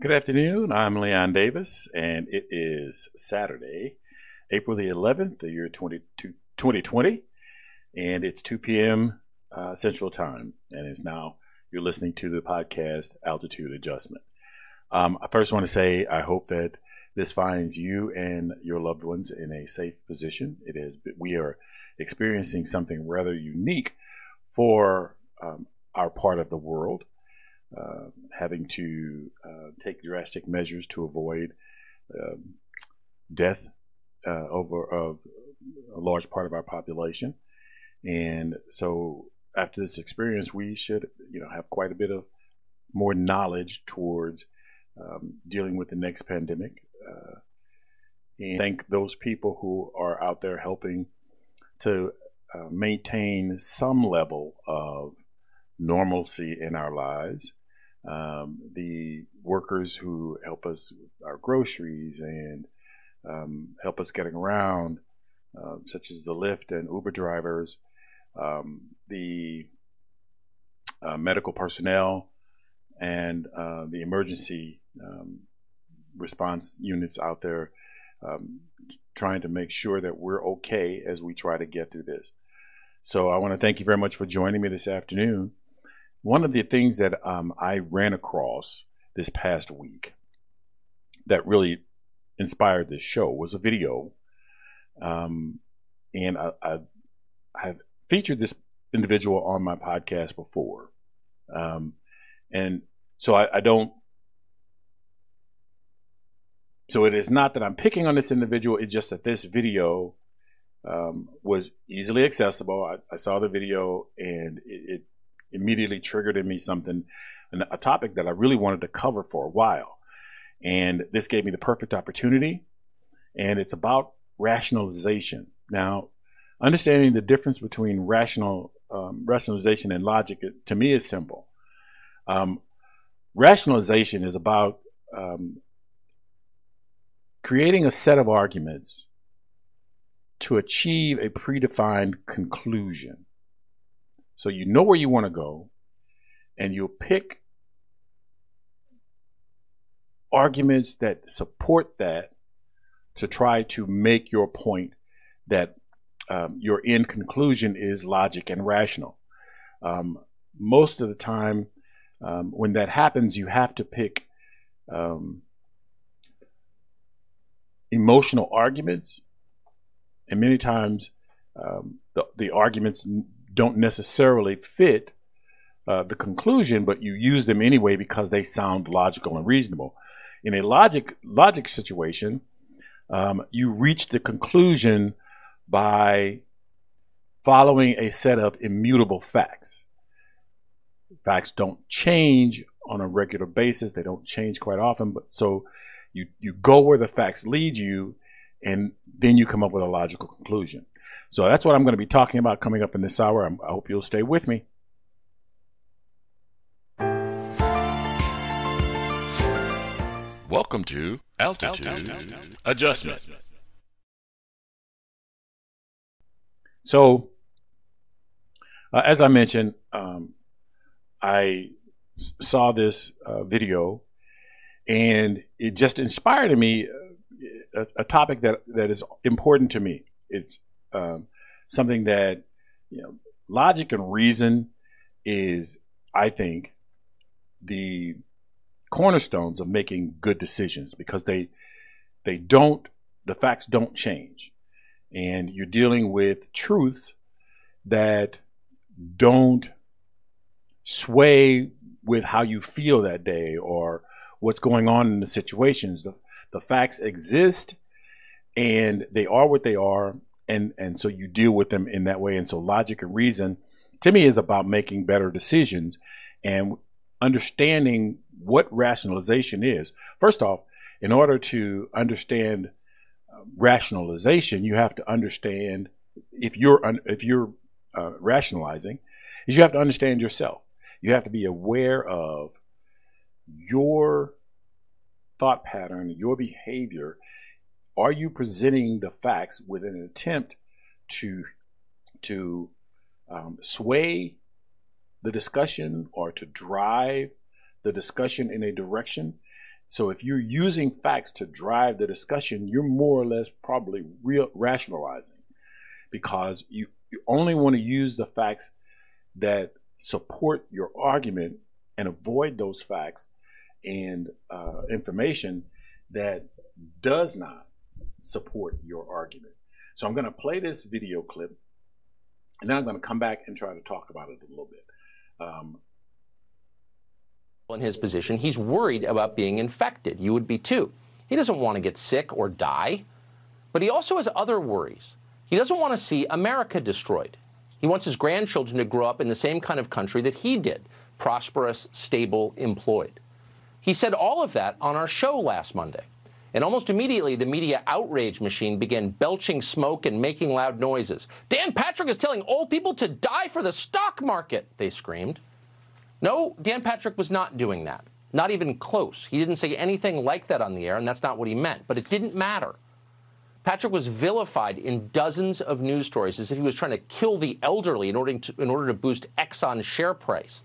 Good afternoon. I'm Leon Davis, and it is Saturday, April the 11th, the year 2020, and it's 2 p.m. Uh, Central Time, and it's now you're listening to the podcast Altitude Adjustment. Um, I first want to say I hope that this finds you and your loved ones in a safe position. It is we are experiencing something rather unique for um, our part of the world, uh, having to uh, take drastic measures to avoid um, death uh, over of a large part of our population. And so, after this experience, we should, you know, have quite a bit of more knowledge towards um, dealing with the next pandemic. Uh, and thank those people who are out there helping to uh, maintain some level of normalcy in our lives. Um, the workers who help us with our groceries and um, help us getting around, uh, such as the Lyft and Uber drivers, um, the uh, medical personnel, and uh, the emergency um, response units out there um, trying to make sure that we're okay as we try to get through this. So I want to thank you very much for joining me this afternoon. One of the things that um, I ran across this past week that really inspired this show was a video. Um, and I, I, have featured this individual on my podcast before. Um, and so I, I don't so it is not that I'm picking on this individual. It's just that this video um, was easily accessible. I, I, saw the video and it, it, immediately triggered in me something, a topic that I really wanted to cover for a while. And this gave me the perfect opportunity. And it's about rationalization. Now, understanding the difference between rational um, rationalization and logic, to me, is simple. Um, rationalization is about um, creating a set of arguments to achieve a predefined conclusion. So you know where you want to go, and you'll pick arguments that support that to try to make your point that um, your end conclusion is logic and rational. Um, most of the time, um, when that happens, you have to pick um, emotional arguments, and many times um, the, the arguments don't necessarily fit uh, the conclusion, but you use them anyway because they sound logical and reasonable. In a logic logic situation, um, you reach the conclusion by following a set of immutable facts. Facts don't change on a regular basis; they don't change quite often. But so you you go where the facts lead you, and then you come up with a logical conclusion. So that's what I'm going to be talking about coming up in this hour. I hope you'll stay with me. Welcome to Altitude, Altitude. Adjustment. So, uh, as I mentioned, um, I s- saw this uh, video and it just inspired me a, a, topic that that is important to me. It's um, something that you know, logic and reason is, I think, the cornerstones of making good decisions because they they don't the facts don't change, and you're dealing with truths that don't sway with how you feel that day or what's going on in the situations. The, the facts exist and they are what they are. And, and so you deal with them in that way. And so logic and reason to me is about making better decisions and understanding what rationalization is. First off, in order to understand uh, rationalization, you have to understand if you're if you're uh, rationalizing, is you have to understand yourself. You have to be aware of your thought pattern, your behavior, are you presenting the facts with an attempt to to um, sway the discussion or to drive the discussion in a direction? So if you're using facts to drive the discussion, you're more or less probably rationalizing because you, you only want to use the facts that support your argument and avoid those facts and uh, information that does not support your argument. So I'm going to play this video clip and then I'm going to come back and try to talk about it a little bit. Um, in his position, he's worried about being infected. You would be too. He doesn't want to get sick or die, but he also has other worries. He doesn't want to see America destroyed. He wants his grandchildren to grow up in the same kind of country that he did prosperous, stable, employed. He said all of that on our show last Monday. And almost immediately, the media outrage machine began belching smoke and making loud noises. Dan Patrick is telling old people to die for the stock market, they screamed. No, Dan Patrick was not doing that. Not even close. He didn't say anything like that on the air, and that's not what he meant. But it didn't matter. Patrick was vilified in dozens of news stories as if he was trying to kill the elderly in order to, in order to boost Exxon's share price.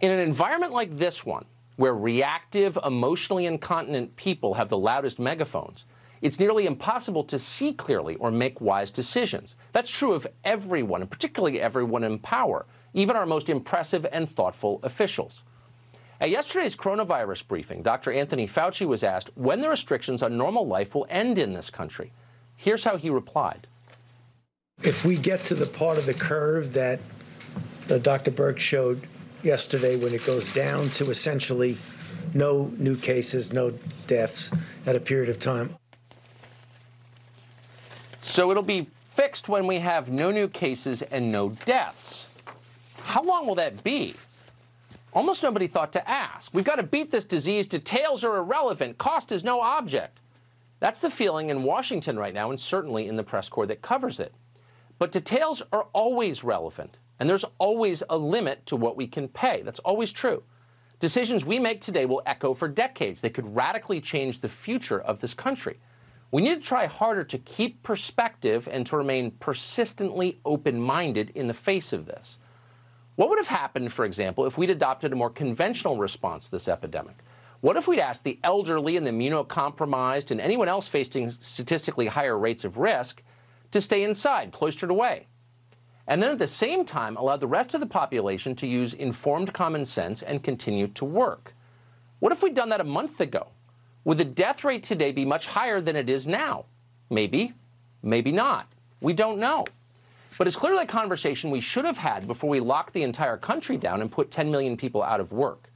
In an environment like this one, where reactive, emotionally incontinent people have the loudest megaphones, it's nearly impossible to see clearly or make wise decisions. That's true of everyone, and particularly everyone in power, even our most impressive and thoughtful officials. At yesterday's coronavirus briefing, Dr. Anthony Fauci was asked when the restrictions on normal life will end in this country. Here's how he replied. If we get to the part of the curve that uh, Dr. Birx showed yesterday when it goes down to essentially no new cases, no deaths at a period of time. So it'll be fixed when we have no new cases and no deaths. How long will that be? Almost nobody thought to ask. We've got to beat this disease. Details are irrelevant. Cost is no object. That's the feeling in Washington right now, and certainly in the press corps that covers it. But details are always relevant. And there's always a limit to what we can pay. That's always true. Decisions we make today will echo for decades. They could radically change the future of this country. We need to try harder to keep perspective and to remain persistently open minded in the face of this. What would have happened, for example, if we'd adopted a more conventional response to this epidemic? What if we'd asked the elderly and the immunocompromised and anyone else facing statistically higher rates of risk to stay inside, cloistered away? And then at the same time allowed the rest of the population to use informed common sense and continue to work. What if we'd done that a month ago? Would the death rate today be much higher than it is now? Maybe, maybe not. We don't know. But it's clearly a conversation we should have had before we locked the entire country down and put 10 million people out of work.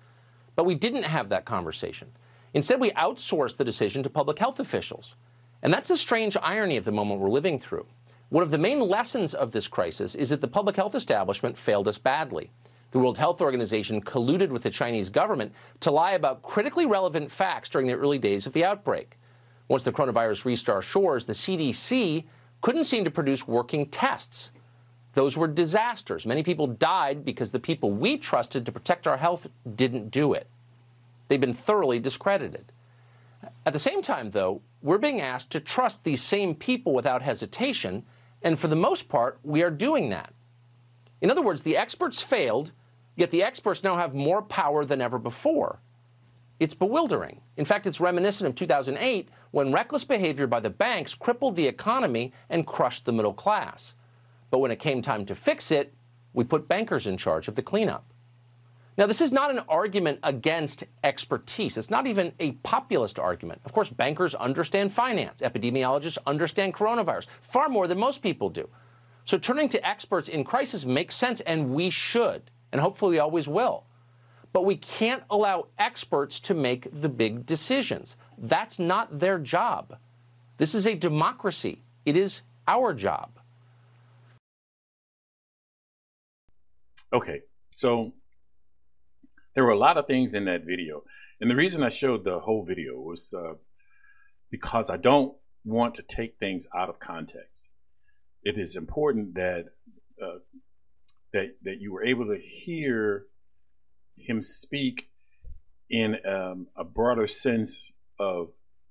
But we didn't have that conversation. Instead, we outsourced the decision to public health officials. And that's the strange irony of the moment we're living through. One of the main lessons of this crisis is that the public health establishment failed us badly. The World Health Organization colluded with the Chinese government to lie about critically relevant facts during the early days of the outbreak. Once the coronavirus reached our shores, the CDC couldn't seem to produce working tests. Those were disasters. Many people died because the people we trusted to protect our health didn't do it. They've been thoroughly discredited. At the same time, though, we're being asked to trust these same people without hesitation and for the most part, we are doing that. In other words, the experts failed, yet the experts now have more power than ever before. It's bewildering. In fact, it's reminiscent of 2008 when reckless behavior by the banks crippled the economy and crushed the middle class. But when it came time to fix it, we put bankers in charge of the cleanup. Now, this is not an argument against expertise. It's not even a populist argument. Of course, bankers understand finance. Epidemiologists understand coronavirus far more than most people do. So turning to experts in crisis makes sense, and we should, and hopefully always will. But we can't allow experts to make the big decisions. That's not their job. This is a democracy. It is our job. Okay, so there were a lot of things in that video. And the reason I showed the whole video was uh, because I don't want to take things out of context. It is important that uh, that that you were able to hear him speak in um, a broader sense of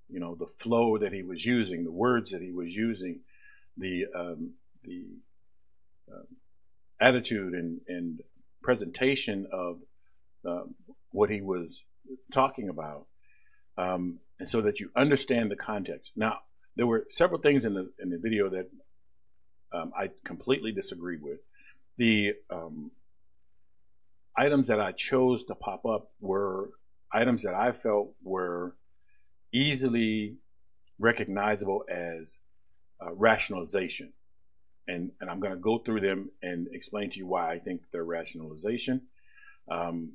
you know the flow that he was using, the words that he was using, the um, the um, attitude and, and presentation of um, what he was talking about. um, and so that you understand the context. Now, there were several things in the in the video that um, I completely disagreed with. The um, items that I chose to pop up were items that I felt were easily recognizable as uh, rationalization. And, and I'm going to go through them and explain to you why I think they're rationalization. Um,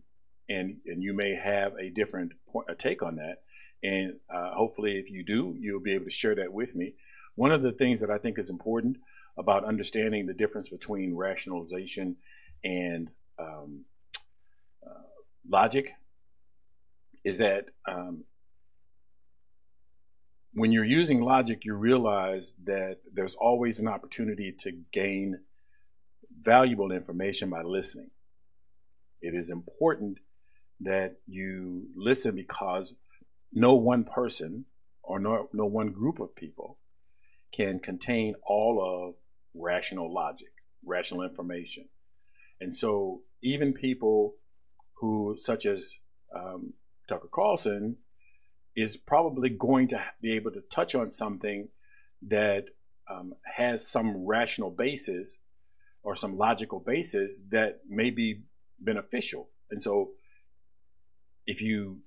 and, and you may have a different point, a take on that. And uh, hopefully, if you do, you'll be able to share that with me. One of the things that I think is important about understanding the difference between rationalization and um, uh, logic is that um, when you're using logic, you realize that there's always an opportunity to gain valuable information by listening. It is important that you listen because no one person or no, no one group of people can contain all of rational logic, rational information. And so even people who, such as um, Tucker Carlson, is probably going to be able to touch on something that um, has some rational basis or some logical basis that may be beneficial. And so if you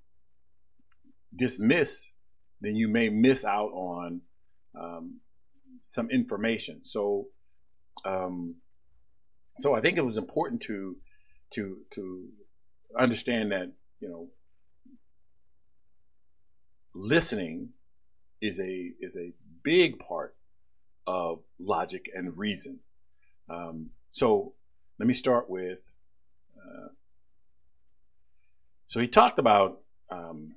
dismiss, then you may miss out on um, some information. So, um, so I think it was important to to to understand that you know listening is a is a big part of logic and reason. Um, so let me start with. Uh, so he talked about um,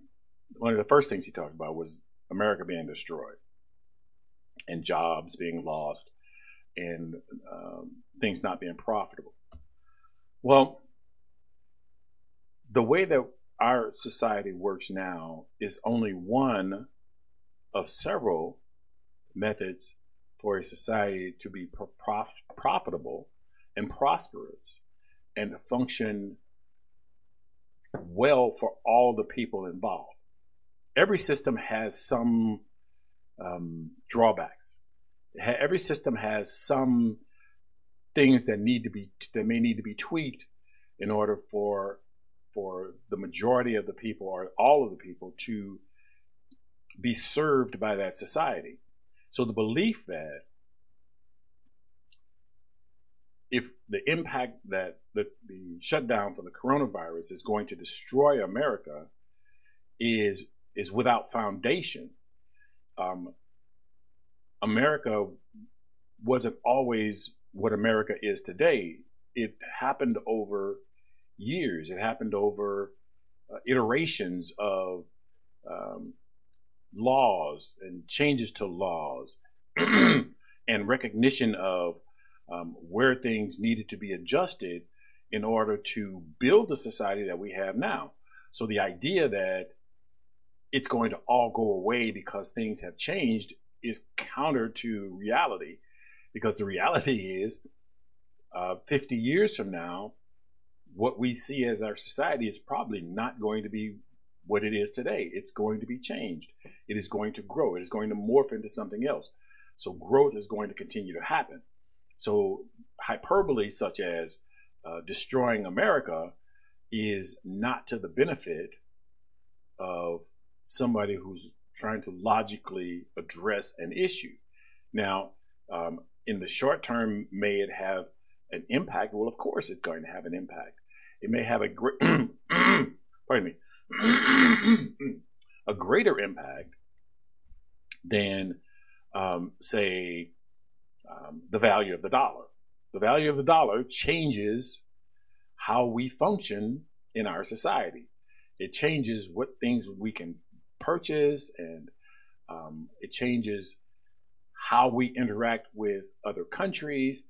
one of the first things he talked about was America being destroyed and jobs being lost and um, things not being profitable. Well, the way that our society works now is only one of several methods for a society to be prof- profitable and prosperous and function well for all the people involved. Every system has some um, drawbacks. Every system has some things that need to be that may need to be tweaked in order for for the majority of the people or all of the people to be served by that society. So the belief that if the impact that the, the shutdown for the coronavirus is going to destroy America is is without foundation. Um, America wasn't always what America is today. It happened over years. It happened over uh, iterations of um, laws and changes to laws and recognition of um, where things needed to be adjusted in order to build the society that we have now. So the idea that it's going to all go away because things have changed is counter to reality because the reality is uh, 50 years from now what we see as our society is probably not going to be what it is today. It's going to be changed. It is going to grow. It is going to morph into something else. So growth is going to continue to happen. So hyperbole such as uh, destroying America is not to the benefit of somebody who's trying to logically address an issue. Now, um, in the short term, may it have an impact? Well, of course, it's going to have an impact it may have a great, pardon me, a greater impact than, um, say, um, the value of the dollar. The value of the dollar changes how we function in our society. It changes what things we can purchase and um, it changes how we interact with other countries.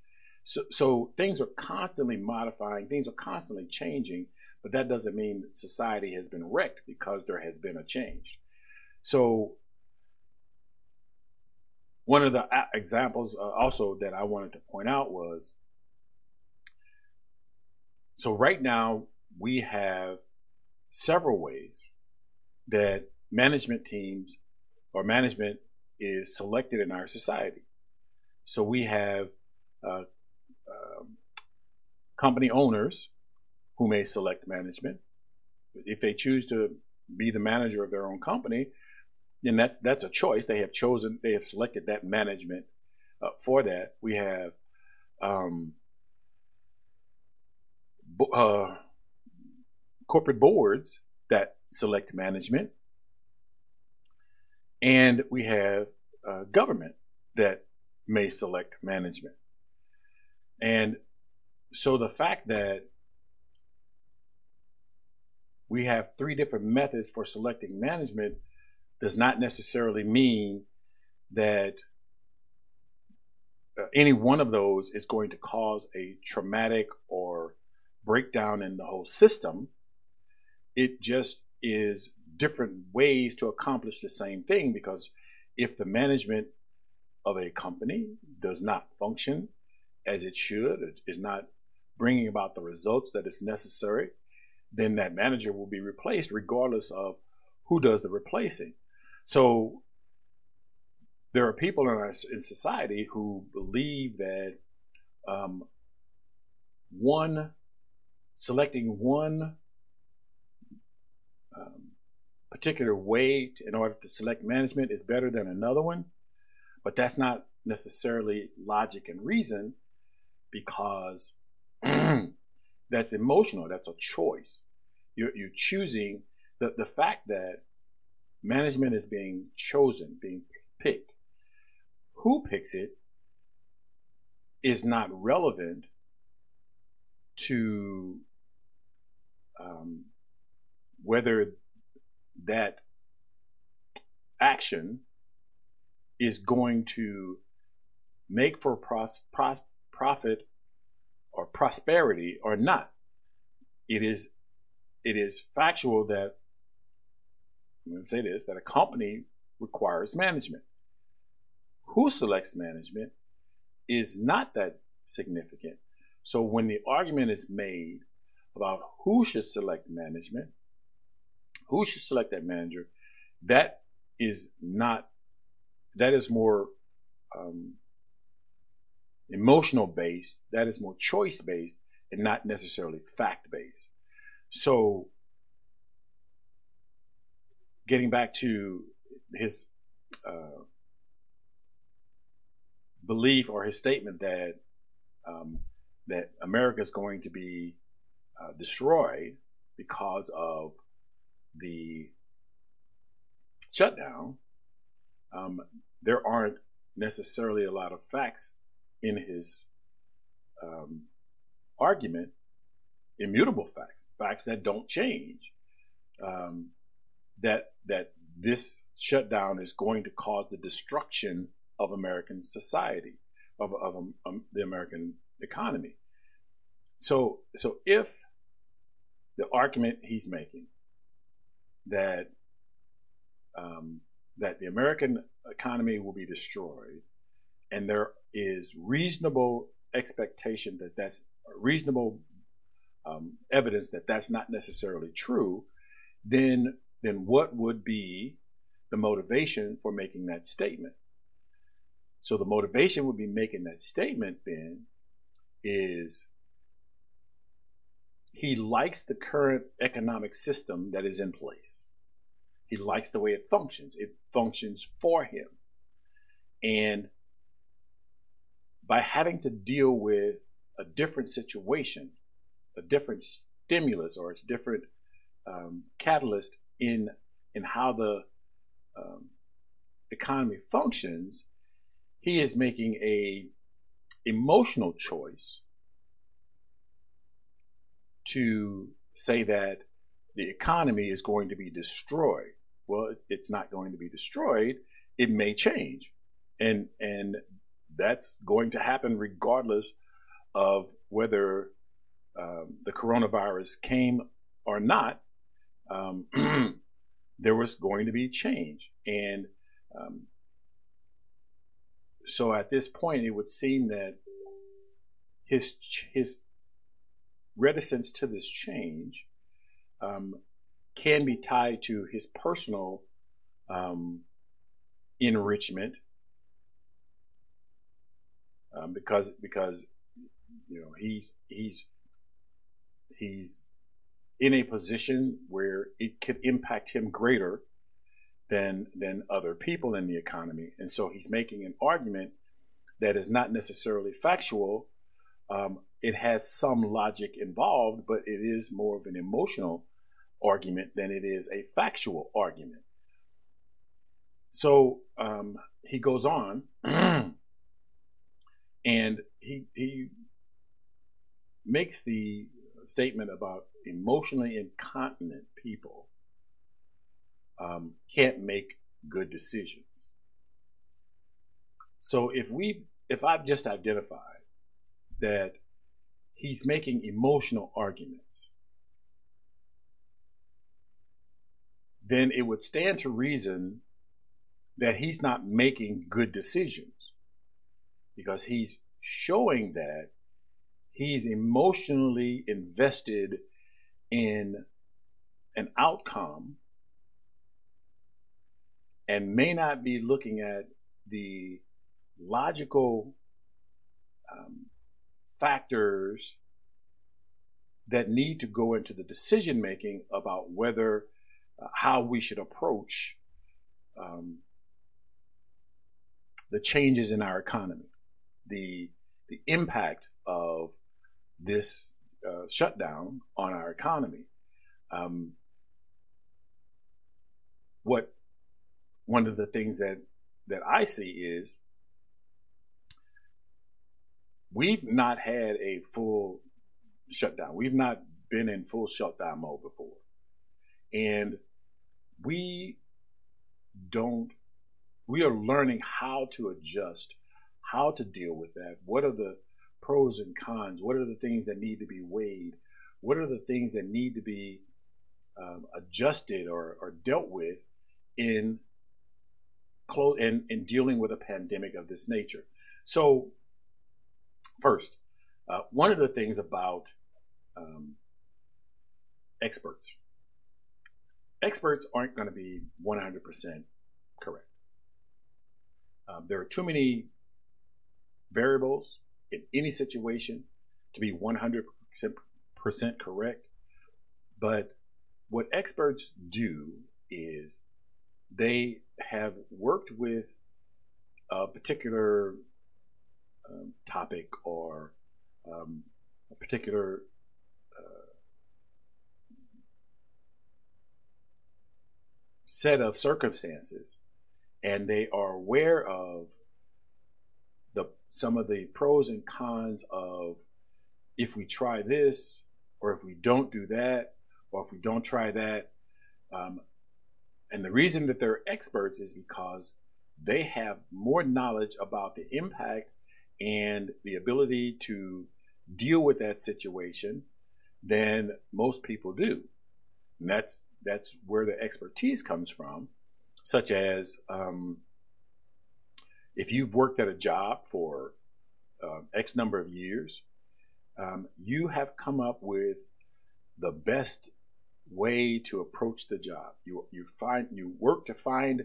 So, so things are constantly modifying, things are constantly changing, but that doesn't mean society has been wrecked because there has been a change. So, one of the examples uh, also that I wanted to point out was so right now we have several ways that management teams or management is selected in our society. So we have uh, um, company owners who may select management. If they choose to be the manager of their own company, then that's that's a choice. They have chosen, they have selected that management uh, for that. We have um, uh, corporate boards that select management, and we have uh, government that may select management. And so the fact that we have three different methods for selecting management does not necessarily mean that uh, any one of those is going to cause a traumatic or breakdown in the whole system. It just is different ways to accomplish the same thing because if the management of a company does not function as it should, it is not bringing about the results that is necessary, then that manager will be replaced regardless of who does the replacing. So there are people in our in society who believe that um, one selecting one um, particular way in order to select management is better than another one, but that's not necessarily logic and reason because that's emotional. That's a choice. You're, you're choosing the, the fact that management is being chosen, being picked. Who picks it is not relevant to um, whether that action is going to make for pros- pros- profit or prosperity or not. It is it is factual that I'm going to say this that a company requires management. Who selects management is not that significant. So when the argument is made about who should select management, who should select that manager, that is not that is more um, emotional based, that is more choice based, and not necessarily fact based. So, getting back to his uh, belief or his statement that um, that America is going to be uh, destroyed because of the shutdown, um, there aren't necessarily a lot of facts in his um, argument, immutable facts, facts that don't change. Um, that that this shutdown is going to cause the destruction of American society, of, of um, um the American economy. So, so if the argument he's making that um, that the American economy will be destroyed, and there is reasonable expectation that that's reasonable um, evidence that that's not necessarily true, then then what would be the motivation for making that statement? So the motivation would be making that statement then is he likes the current economic system that is in place. He likes the way it functions. It functions for him. And by having to deal with a different situation, a different stimulus or a different um, catalyst in in how the um, economy functions, he is making a emotional choice to say that the economy is going to be destroyed. Well, it's not going to be destroyed. It may change, and and that's going to happen regardless of whether um, the coronavirus came or not. Um, there was going to be change, and um, so at this point, it would seem that his his reticence to this change um, can be tied to his personal um, enrichment, um, because because you know he's he's he's in a position where it could impact him greater than than other people in the economy, and so he's making an argument that is not necessarily factual. Um, it has some logic involved, but it is more of an emotional argument than it is a factual argument. So um, he goes on, and he he makes the statement about emotionally incontinent people um, can't make good decisions. So if we if I've just identified that he's making emotional arguments, then it would stand to reason that he's not making good decisions because he's showing that he's emotionally invested in an outcome and may not be looking at the logical um, factors that need to go into the decision making about whether uh, how we should approach um, the changes in our economy, the the impact of this uh, shutdown on our economy. Um, what one of the things that that I see is we've not had a full shutdown. We've not been in full shutdown mode before, and we don't we are learning how to adjust, how to deal with that. What are the pros and cons? What are the things that need to be weighed? What are the things that need to be um, adjusted or, or, dealt with in, in, in dealing with a pandemic of this nature? So, first, uh, one of the things about um, experts experts aren't going to be 100% correct. Um, there are too many variables in any situation to be 100% correct. But what experts do is they have worked with a particular um, topic or um, a particular uh, set of circumstances and they are aware of some of the pros and cons of if we try this or if we don't do that or if we don't try that um, and the reason that they're experts is because they have more knowledge about the impact and the ability to deal with that situation than most people do. And that's that's where the expertise comes from such as um, if you've worked at a job for uh, X number of years, um, you have come up with the best way to approach the job. You, you find you work to find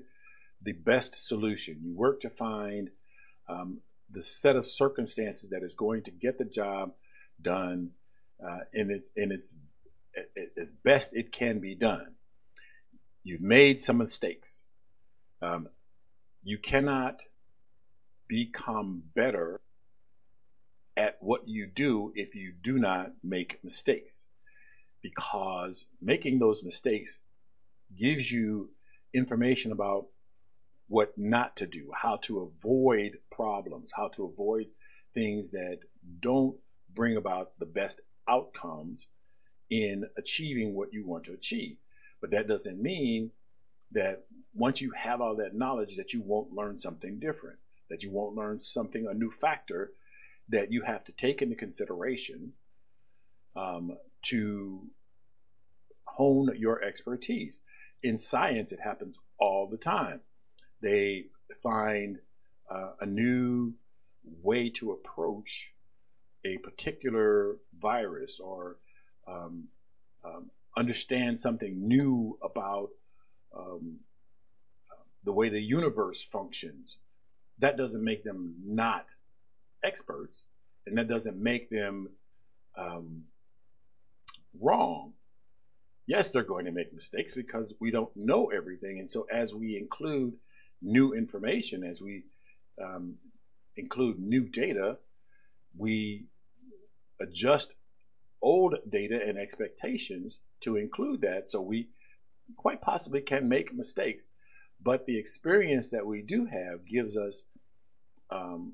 the best solution. You work to find um, the set of circumstances that is going to get the job done uh, in its in its as best it can be done. You've made some mistakes. Um, you cannot become better at what you do if you do not make mistakes because making those mistakes gives you information about what not to do, how to avoid problems, how to avoid things that don't bring about the best outcomes in achieving what you want to achieve. But that doesn't mean that once you have all that knowledge that you won't learn something different that you won't learn something a new factor that you have to take into consideration um, to hone your expertise. In science it happens all the time. They find uh, a new way to approach a particular virus or um, um, understand something new about um, the way the universe functions, that doesn't make them not experts, and that doesn't make them um, wrong. Yes, they're going to make mistakes because we don't know everything. And so, as we include new information, as we um, include new data, we adjust old data and expectations to include that. So, we quite possibly can make mistakes. But the experience that we do have gives us um,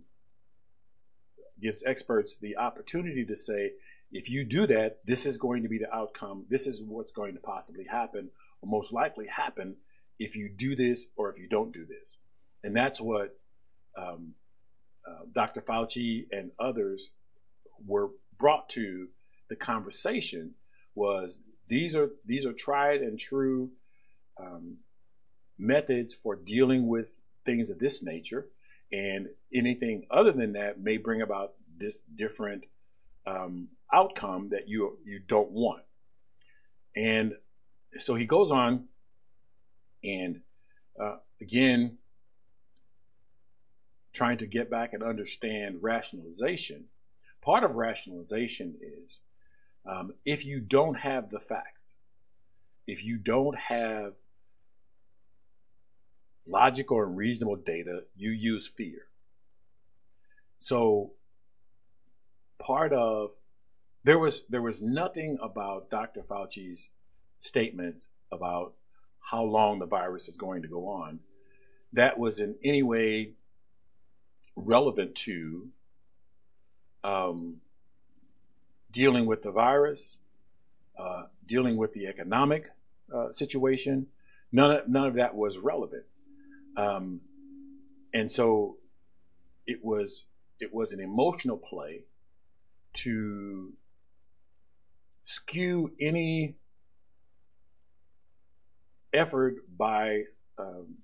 gives experts the opportunity to say, if you do that, this is going to be the outcome. This is what's going to possibly happen, or most likely happen, if you do this or if you don't do this. And that's what um, uh, Dr. Fauci and others were brought to the conversation was these are these are tried and true um, methods for dealing with things of this nature and anything other than that may bring about this different um, outcome that you you don't want. And so he goes on, and uh, again, trying to get back and understand rationalization. Part of rationalization is um, if you don't have the facts, if you don't have logical and reasonable data, you use fear. So part of there was there was nothing about Dr. Fauci's statements about how long the virus is going to go on that was in any way relevant to um, dealing with the virus, uh, dealing with the economic uh, situation. None of, none of that was relevant. Um, and so it was it was an emotional play to skew any effort by um,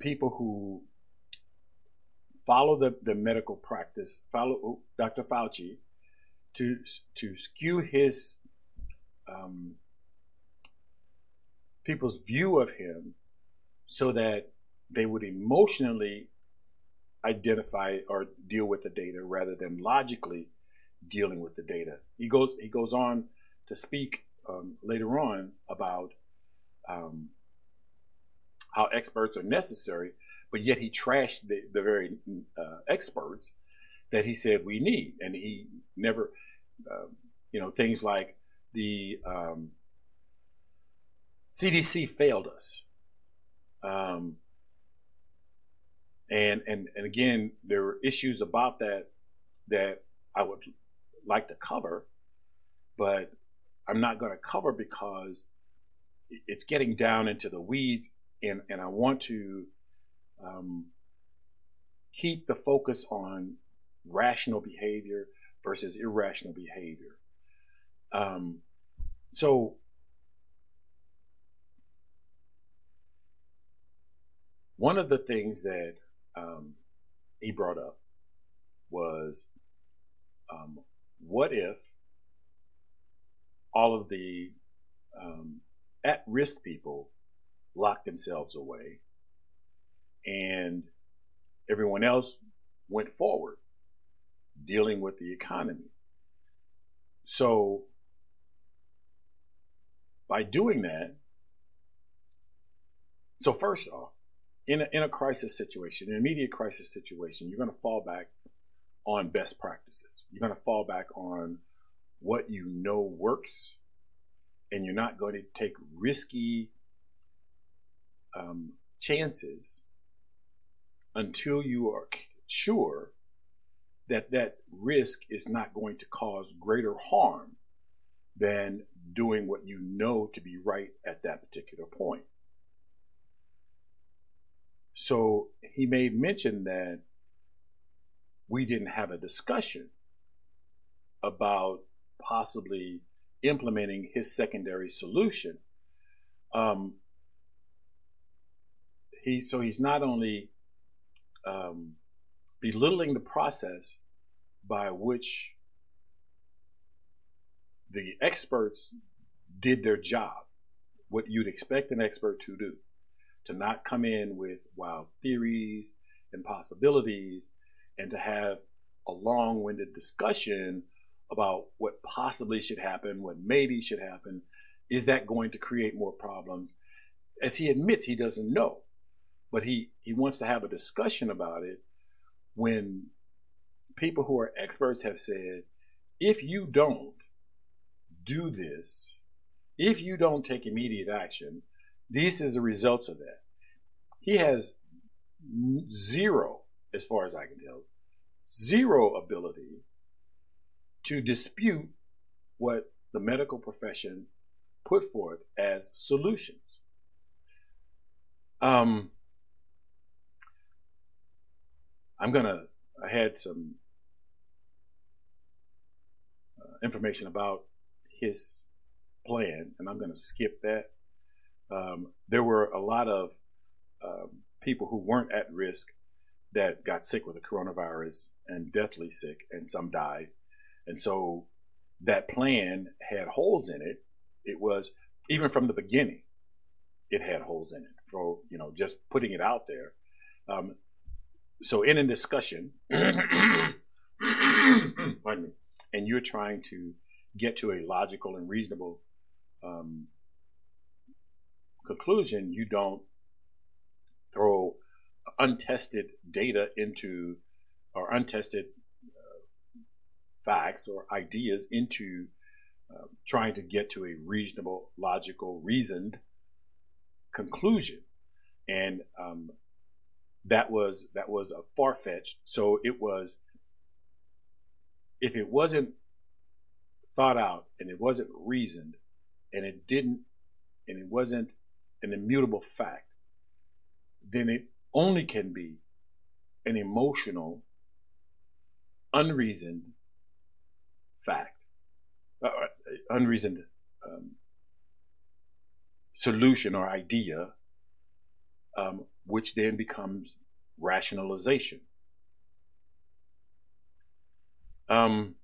people who follow the, the medical practice, follow Dr. Fauci, to to skew his um, people's view of him so that they would emotionally identify or deal with the data rather than logically dealing with the data. He goes he goes on to speak um, later on about um, how experts are necessary, but yet he trashed the, the very uh, experts that he said we need, and he never, uh, you know, things like the CDC um, failed us. Um, and, and, and again, there are issues about that that I would like to cover, but I'm not going to cover because it's getting down into the weeds, and, and I want to um, keep the focus on rational behavior versus irrational behavior. Um, so One of the things that um, he brought up was um, what if all of the um, at risk people locked themselves away and everyone else went forward dealing with the economy? So, by doing that, so first off, in a, in a crisis situation, an immediate crisis situation, you're going to fall back on best practices. You're going to fall back on what you know works, and you're not going to take risky um, chances until you are sure that that risk is not going to cause greater harm than doing what you know to be right at that particular point. So he made mention that we didn't have a discussion about possibly implementing his secondary solution. Um, he so he's not only um, belittling the process by which the experts did their job, what you'd expect an expert to do. To not come in with wild theories and possibilities and to have a long winded discussion about what possibly should happen, what maybe should happen. Is that going to create more problems? As he admits, he doesn't know, but he, he wants to have a discussion about it when people who are experts have said, if you don't do this, if you don't take immediate action, this is the results of that. He has zero, as far as I can tell, zero ability to dispute what the medical profession put forth as solutions. Um, I'm gonna. I had some uh, information about his plan, and I'm gonna skip that. Um, there were a lot of um, people who weren't at risk that got sick with the coronavirus and deathly sick, and some died. And so that plan had holes in it. It was even from the beginning, it had holes in it. For you know, just putting it out there. Um, so in a discussion, and you're trying to get to a logical and reasonable um, conclusion, you don't throw untested data into or untested uh, facts or ideas into uh, trying to get to a reasonable, logical, reasoned conclusion. And um, that was that was a far fetched. So it was if it wasn't thought out and it wasn't reasoned and it didn't and it wasn't an immutable fact, then it only can be an emotional, unreasoned fact, uh, uh unreasoned um, solution or idea, um, which then becomes rationalization. Um,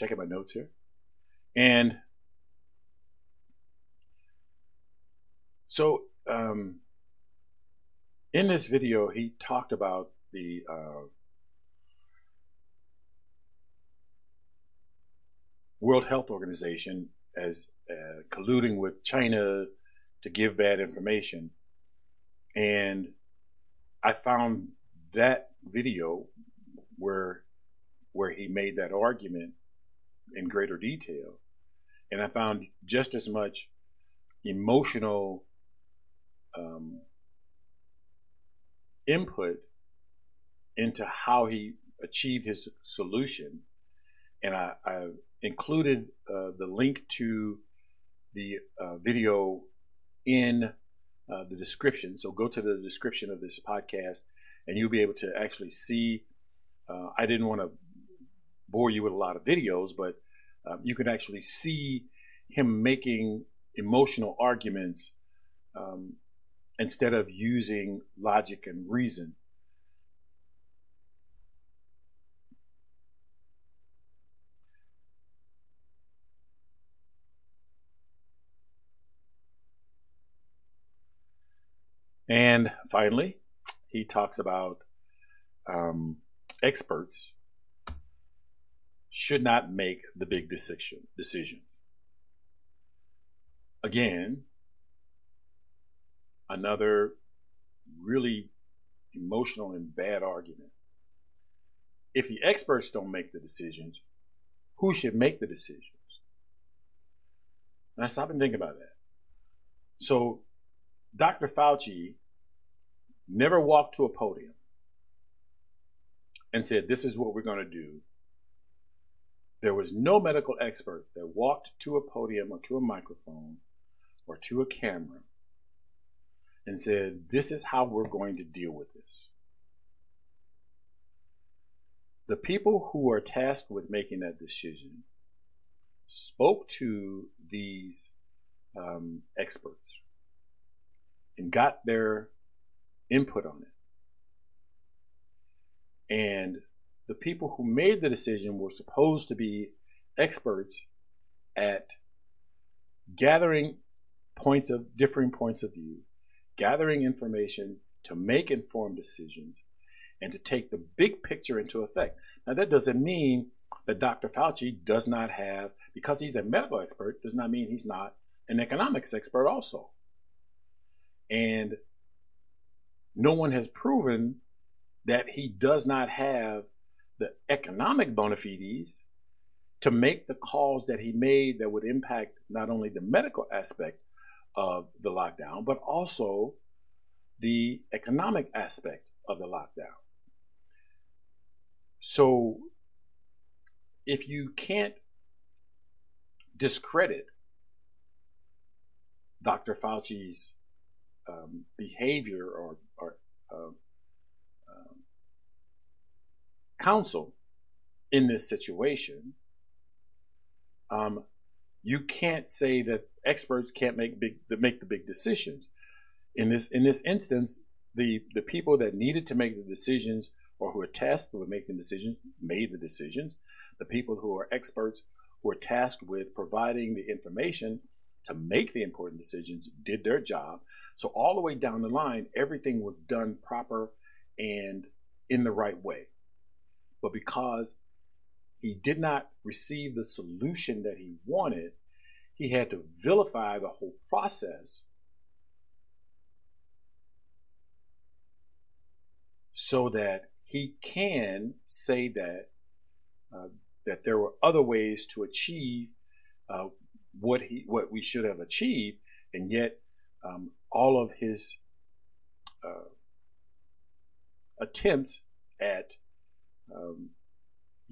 checking my notes here. And so um, in this video, he talked about the uh, World Health Organization as uh, colluding with China to give bad information. And I found that video where where he made that argument in greater detail. And I found just as much emotional um, input into how he achieved his solution. And I, I included uh, the link to the uh, video in uh, the description. So go to the description of this podcast and you'll be able to actually see. Uh, I didn't want to bore you with a lot of videos, but uh, you can actually see him making emotional arguments um, instead of using logic and reason. And finally, he talks about um, experts should not make the big decision. decision. Again, another really emotional and bad argument. If the experts don't make the decisions, who should make the decisions? And I stop and think about that. So, Dr. Fauci never walked to a podium and said, This is what we're going to do there was no medical expert that walked to a podium or to a microphone or to a camera and said, This is how we're going to deal with this. The people who are tasked with making that decision spoke to these um, experts and got their input on it. And the people who made the decision were supposed to be experts at gathering points of differing points of view, gathering information to make informed decisions, and to take the big picture into effect. Now, that doesn't mean that Dr. Fauci does not have, because he's a medical expert, does not mean he's not an economics expert also. And no one has proven that he does not have the economic bona fides to make the calls that he made that would impact not only the medical aspect of the lockdown, but also the economic aspect of the lockdown. So if you can't discredit Dr. Fauci's um, behavior or, or uh, um, counsel in this situation, um, you can't say that experts can't make big make the big decisions. In this in this instance, the the people that needed to make the decisions or who are tasked with making decisions made the decisions. The people who are experts who are tasked with providing the information to make the important decisions did their job. So all the way down the line, everything was done proper and in the right way. But because he did not receive the solution that he wanted, he had to vilify the whole process. So that he can say that uh, that there were other ways to achieve uh, what he what we should have achieved, and yet um, all of his uh, attempts at um,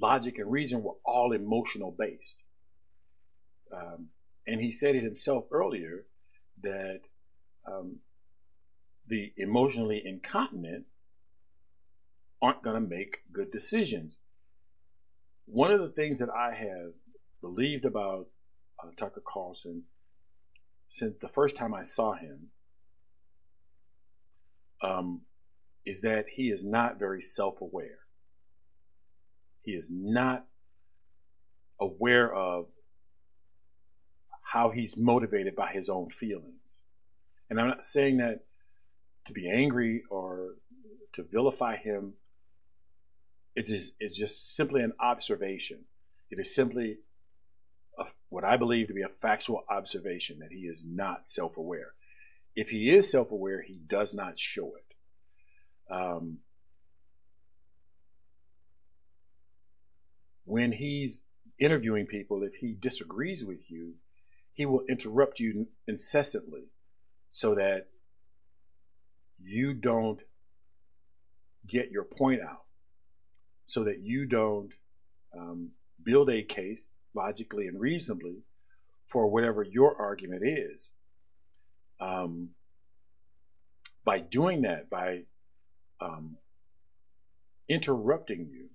logic and reason were all emotional based. Um, and he said it himself earlier that um, the emotionally incontinent aren't going to make good decisions. One of the things that I have believed about uh, Tucker Carlson since the first time I saw him um, is that he is not very self aware. He is not aware of how he's motivated by his own feelings. And I'm not saying that to be angry or to vilify him. It is it's just simply an observation. It is simply a, what I believe to be a factual observation that he is not self aware. If he is self aware, he does not show it. Um, when he's interviewing people, if he disagrees with you, he will interrupt you incessantly so that you don't get your point out so that you don't um, build a case logically and reasonably for whatever your argument is. Um, by doing that, by um, interrupting you,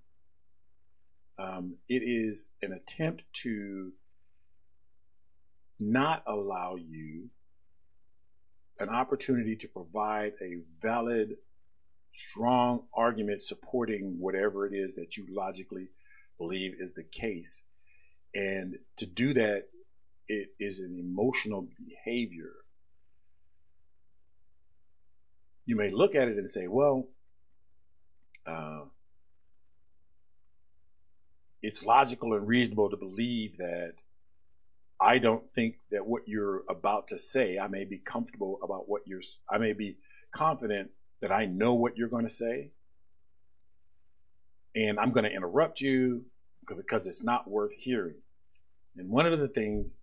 um, it is an attempt to not allow you an opportunity to provide a valid strong argument supporting whatever it is that you logically believe is the case. And to do that, it is an emotional behavior. You may look at it and say, well, uh, it's logical and reasonable to believe that I don't think that what you're about to say, I may be comfortable about what you're, I may be confident that I know what you're going to say. And I'm going to interrupt you because it's not worth hearing. And one of the things,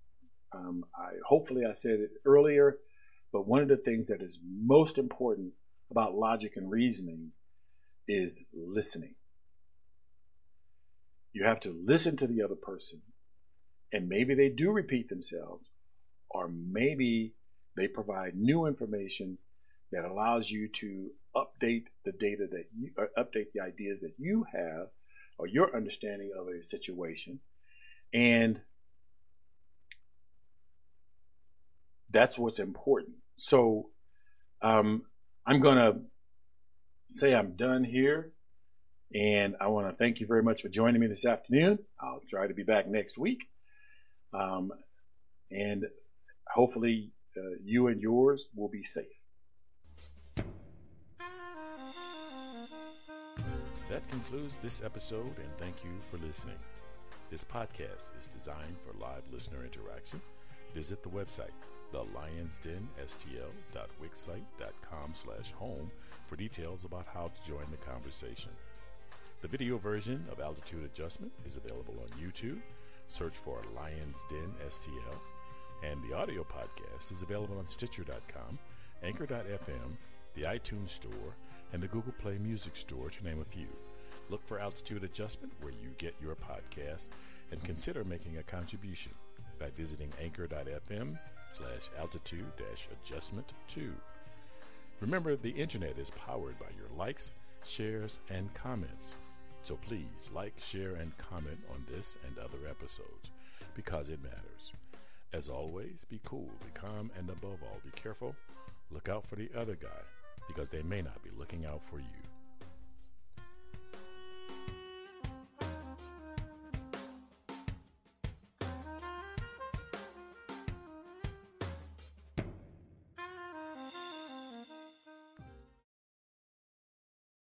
um, I hopefully I said it earlier, but one of the things that is most important about logic and reasoning is listening. You have to listen to the other person, and maybe they do repeat themselves, or maybe they provide new information that allows you to update the data that you update the ideas that you have or your understanding of a situation and that's what's important. So um, i'm going to say i'm done here And I want to thank you very much for joining me this afternoon. I'll try to be back next week. Um, and hopefully, uh, you and yours will be safe. That concludes this episode, and thank you for listening. This podcast is designed for live listener interaction. Visit the website, thelionsdenstl.wixsite.com slash home for details about how to join the conversation. The video version of Altitude Adjustment is available on YouTube. Search for Lions Den STL. And the audio podcast is available on Stitcher.com, Anchor.fm, the iTunes Store, and the Google Play Music Store, to name a few. Look for Altitude Adjustment where you get your podcast and consider making a contribution by visiting anchor.fm slash altitude adjustment 2. Remember, the internet is powered by your likes, shares, and comments. So please like, share, and comment on this and other episodes because it matters. As always, be cool, be calm, and above all, be careful. Look out for the other guy because they may not be looking out for you.